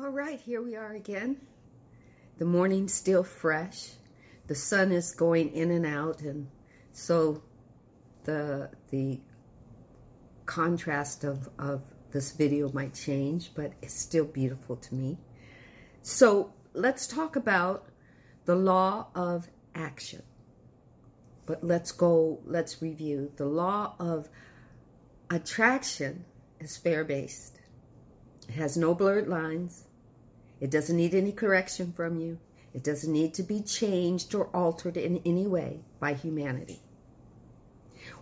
All right, here we are again. The morning's still fresh. The sun is going in and out, and so the the contrast of, of this video might change, but it's still beautiful to me. So let's talk about the law of action. But let's go, let's review. The law of attraction is fair based. It has no blurred lines. It doesn't need any correction from you. It doesn't need to be changed or altered in any way by humanity.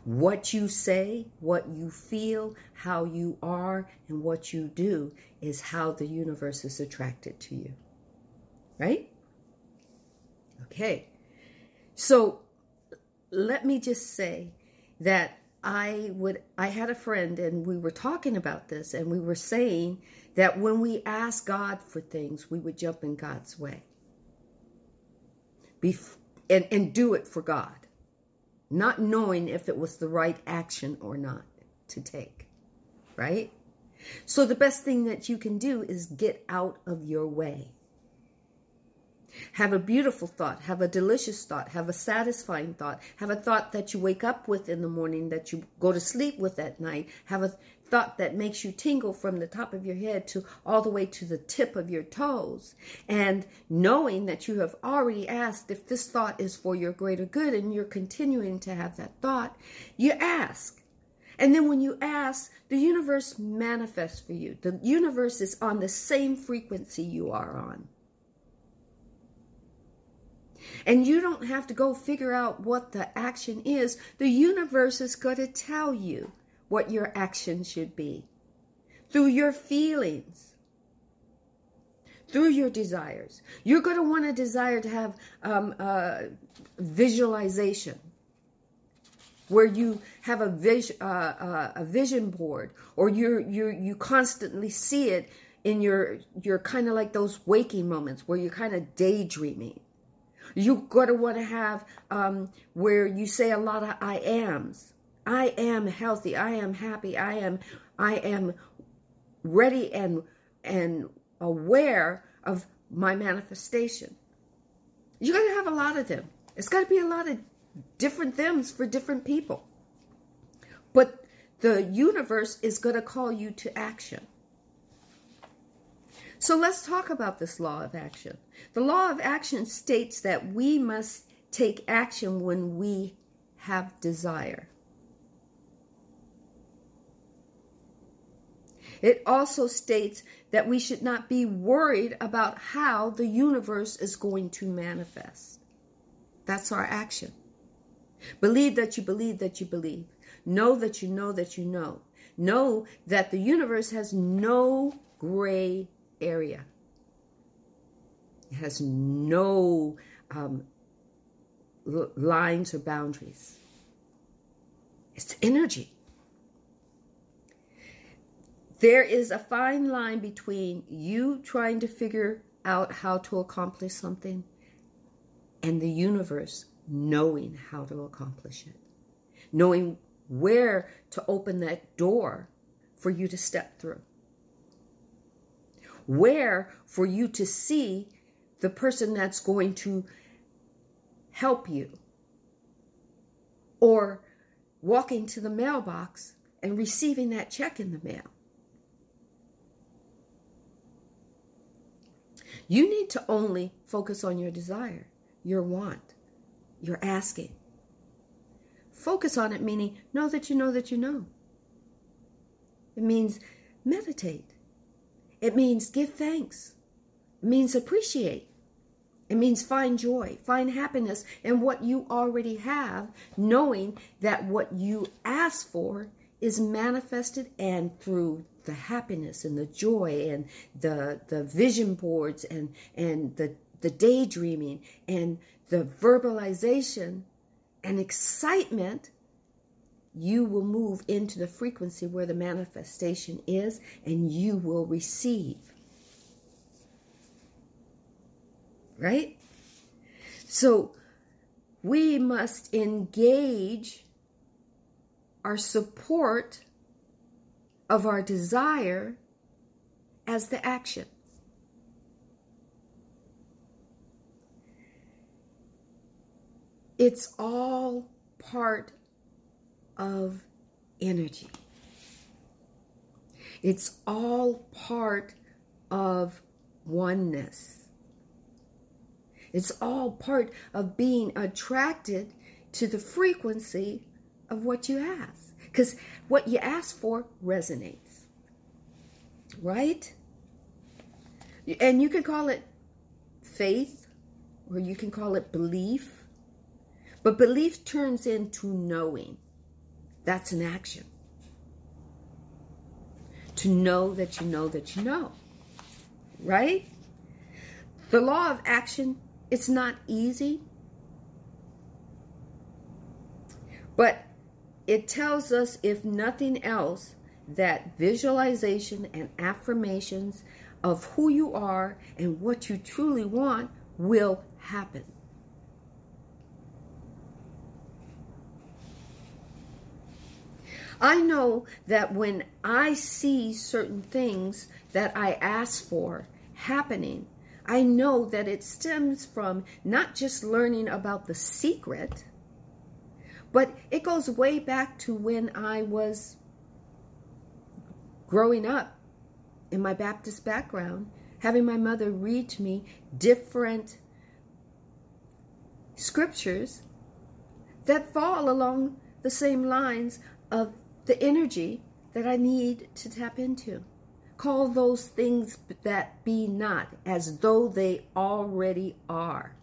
What you say, what you feel, how you are, and what you do is how the universe is attracted to you. Right? Okay. So let me just say that I would I had a friend and we were talking about this and we were saying that when we ask God for things, we would jump in God's way. Bef- and, and do it for God, not knowing if it was the right action or not to take, right? So the best thing that you can do is get out of your way. Have a beautiful thought, have a delicious thought, have a satisfying thought, have a thought that you wake up with in the morning, that you go to sleep with at night, have a thought that makes you tingle from the top of your head to all the way to the tip of your toes. And knowing that you have already asked if this thought is for your greater good and you're continuing to have that thought, you ask. And then when you ask, the universe manifests for you. The universe is on the same frequency you are on. And you don't have to go figure out what the action is. The universe is going to tell you what your action should be through your feelings, through your desires. You're going to want to desire to have um, uh, visualization where you have a vision, uh, uh, a vision board, or you you you constantly see it in your you're kind of like those waking moments where you're kind of daydreaming. You're going to want to have um, where you say a lot of I ams. I am healthy. I am happy. I am I am ready and and aware of my manifestation. You're going to have a lot of them. It's got to be a lot of different thems for different people. But the universe is going to call you to action. So let's talk about this law of action. The law of action states that we must take action when we have desire. It also states that we should not be worried about how the universe is going to manifest. That's our action. Believe that you believe that you believe. Know that you know that you know. Know that the universe has no gray area. It has no um, lines or boundaries. It's energy. There is a fine line between you trying to figure out how to accomplish something and the universe knowing how to accomplish it, knowing where to open that door for you to step through where for you to see the person that's going to help you. Or walking to the mailbox and receiving that check in the mail. You need to only focus on your desire, your want, your asking. Focus on it, meaning know that you know that you know. It means meditate. It means give thanks. It means appreciate. It means find joy, find happiness in what you already have, knowing that what you ask for is manifested and through the happiness and the joy and the the vision boards and and the the daydreaming and the verbalization and excitement you will move into the frequency where the manifestation is and you will receive. Right? So we must engage our support of our desire as the action. It's all part of energy. It's all part of oneness. It's all part of being attracted to the frequency of what you ask. Because what you ask for resonates. Right? And you can call it faith or you can call it belief. But belief turns into knowing. That's an action. To know that you know that you know. Right? The law of action, it's not easy. But it tells us, if nothing else, that visualization and affirmations of who you are and what you truly want will happen. I know that when I see certain things that I ask for happening, I know that it stems from not just learning about the secret, but it goes way back to when I was growing up in my Baptist background, having my mother read to me different scriptures that fall along the same lines of the energy that I need to tap into. Call those things that be not as though they already are.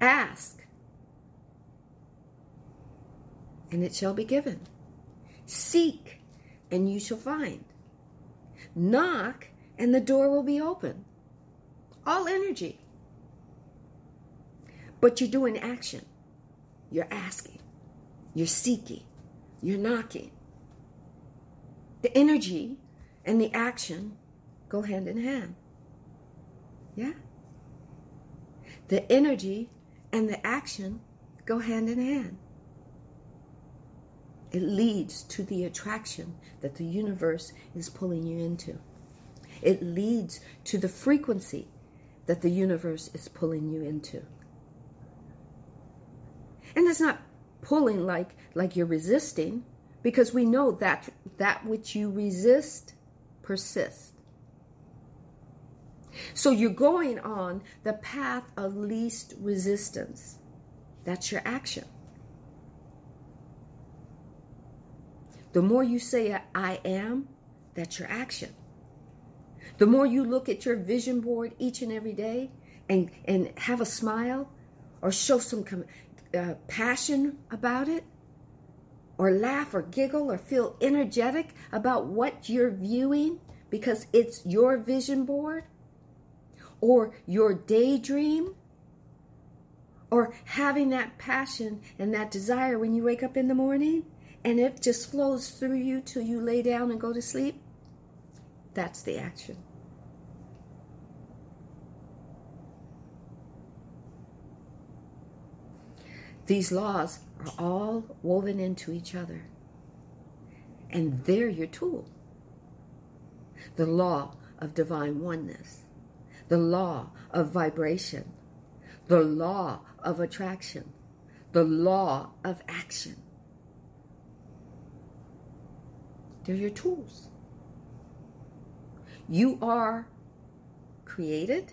Ask, and it shall be given. Seek, and you shall find. Knock, and the door will be open. All energy. But you're doing action. You're asking. You're seeking. You're knocking. The energy and the action go hand in hand. Yeah? The energy and the action go hand in hand. It leads to the attraction that the universe is pulling you into. It leads to the frequency that the universe is pulling you into. And it's not pulling like like you're resisting because we know that that which you resist persists. So you're going on the path of least resistance. That's your action. The more you say, I am, that's your action. The more you look at your vision board each and every day and, and have a smile or show some uh, passion about it, or laugh or giggle or feel energetic about what you're viewing because it's your vision board, or your daydream, or having that passion and that desire when you wake up in the morning and it just flows through you till you lay down and go to sleep, that's the action. These laws are all woven into each other. And they're your tool. The law of divine oneness, the law of vibration, the law of attraction, the law of action. They're your tools. You are created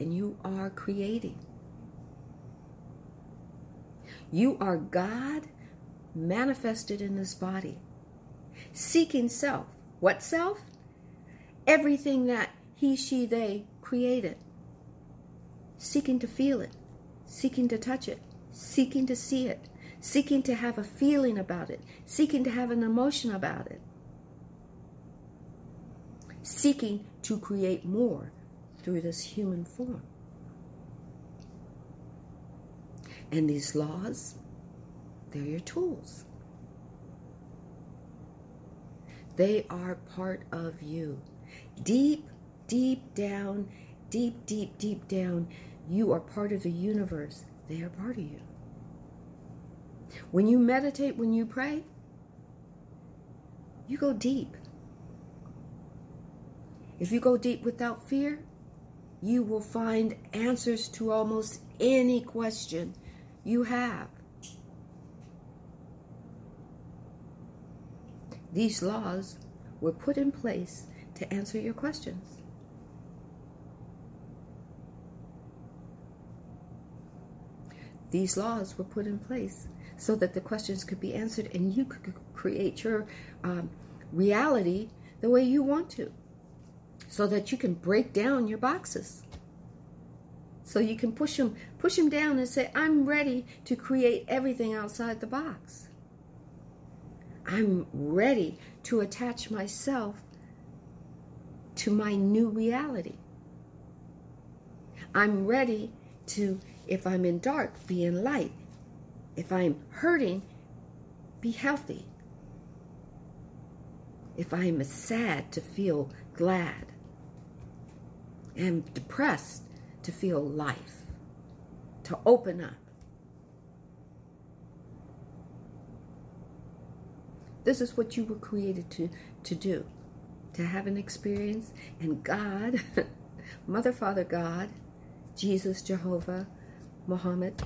and you are creating. You are God manifested in this body, seeking self. What self? Everything that he, she, they created. Seeking to feel it, seeking to touch it, seeking to see it, seeking to have a feeling about it, seeking to have an emotion about it, seeking to create more through this human form. And these laws, they're your tools. They are part of you. Deep, deep down, deep, deep, deep down, you are part of the universe. They are part of you. When you meditate, when you pray, you go deep. If you go deep without fear, you will find answers to almost any question you have. These laws were put in place to answer your questions. These laws were put in place so that the questions could be answered and you could create your um, reality the way you want to so that you can break down your boxes so you can push them push them down and say i'm ready to create everything outside the box i'm ready to attach myself to my new reality i'm ready to if I'm in dark, be in light. If I'm hurting, be healthy. If I am sad, to feel glad. And depressed, to feel life. To open up. This is what you were created to, to do. To have an experience. And God, Mother, Father, God, Jesus, Jehovah, Muhammad.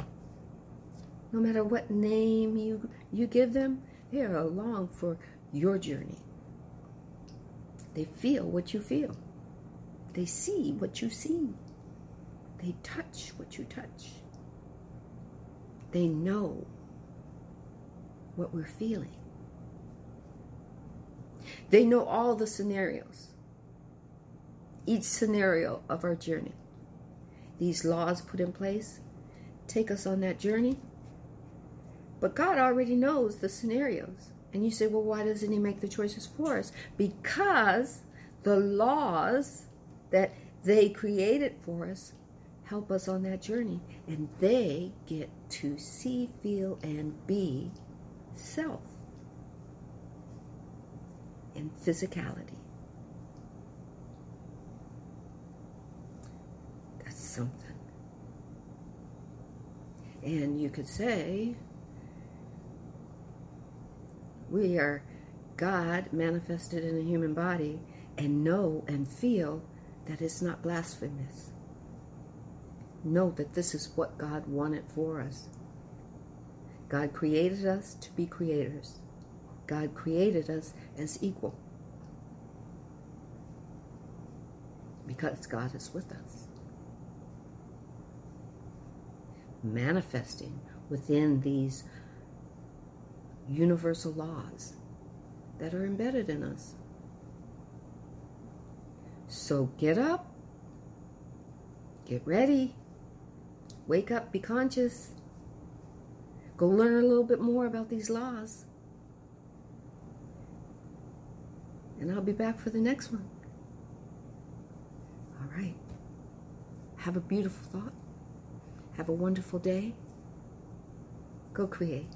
No matter what name you, you give them, they are along for your journey. They feel what you feel. They see what you see. They touch what you touch. They know what we're feeling. They know all the scenarios, each scenario of our journey. These laws put in place take us on that journey. But God already knows the scenarios. And you say, well, why doesn't He make the choices for us? Because the laws that they created for us help us on that journey. And they get to see, feel, and be self in physicality. That's something. And you could say, we are God manifested in a human body and know and feel that it's not blasphemous. Know that this is what God wanted for us. God created us to be creators. God created us as equal. Because God is with us. manifesting within these universal laws that are embedded in us. So get up, get ready, wake up, be conscious, go learn a little bit more about these laws. And I'll be back for the next one. All right. Have a beautiful thought. Have a wonderful day. Go create.